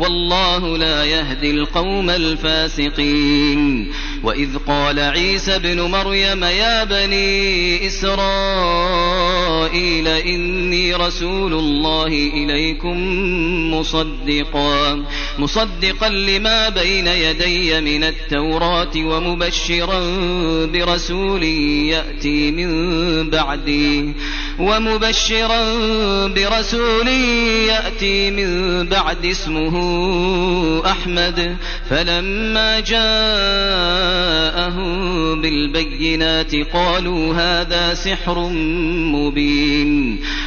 والله لا يهدي القوم الفاسقين. وإذ قال عيسى ابن مريم يا بني إسرائيل إني رسول الله إليكم مصدقا. مصدقا لما بين يدي من التوراة ومبشرا برسول يأتي من بعدي. ومبشرا برسول يأتي من بعد اسمه أحمد. فلما جاءهم بالبينات قالوا هذا سحر مبين.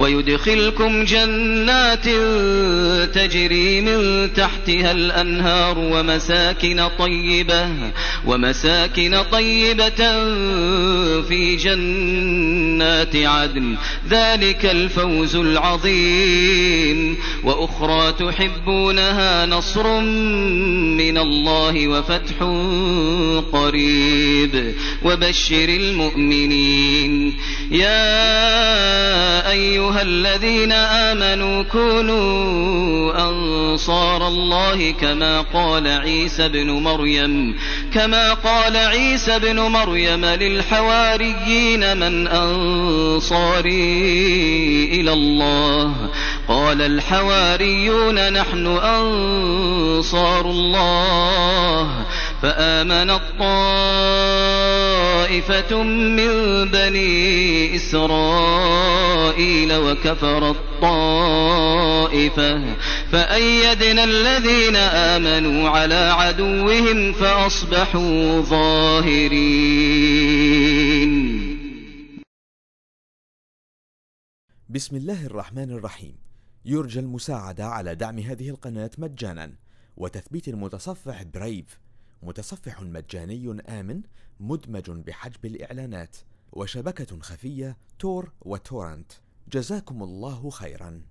ويدخلكم جنات تجري من تحتها الأنهار ومساكن طيبة ومساكن طيبة في جنات عدن. ذلك الفوز العظيم. وأخرى تحبونها نصر من الله وفتح قريب. وبشر المؤمنين. يا أيها الذين آمنوا كونوا أنصار الله كما قال عيسى ابن مريم كما قال عيسى ابن مريم للحواريين من أنصاري إلى الله. قال الحواريون نحن أنصار الله. فآمن طائفة من بني إسرائيل وكفر الطائفة فأيدنا الذين آمنوا على عدوهم فأصبحوا ظاهرين. بسم الله الرحمن الرحيم. يرجى المساعدة على دعم هذه القناة مجانا. وتثبيت المتصفح برايف متصفح مجاني آمن مدمج بحجب الإعلانات. وشبكة خفية تور وتورنت. جزاكم الله خيرا.